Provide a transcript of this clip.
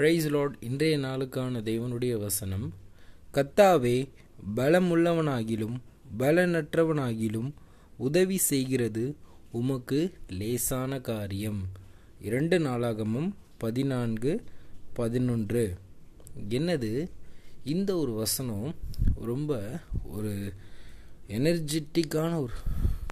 Price Lord இன்றைய நாளுக்கான தேவனுடைய வசனம் கத்தாவே பலமுள்ளவனாகிலும் பலனற்றவனாகிலும் உதவி செய்கிறது உமக்கு லேசான காரியம். இரண்டு நாளாகமும் பதினான்கு பதினொன்று. என்னது? இந்த ஒரு வசனம் ரொம்ப ஒரு எனர்ஜெட்டிக்கான ஒரு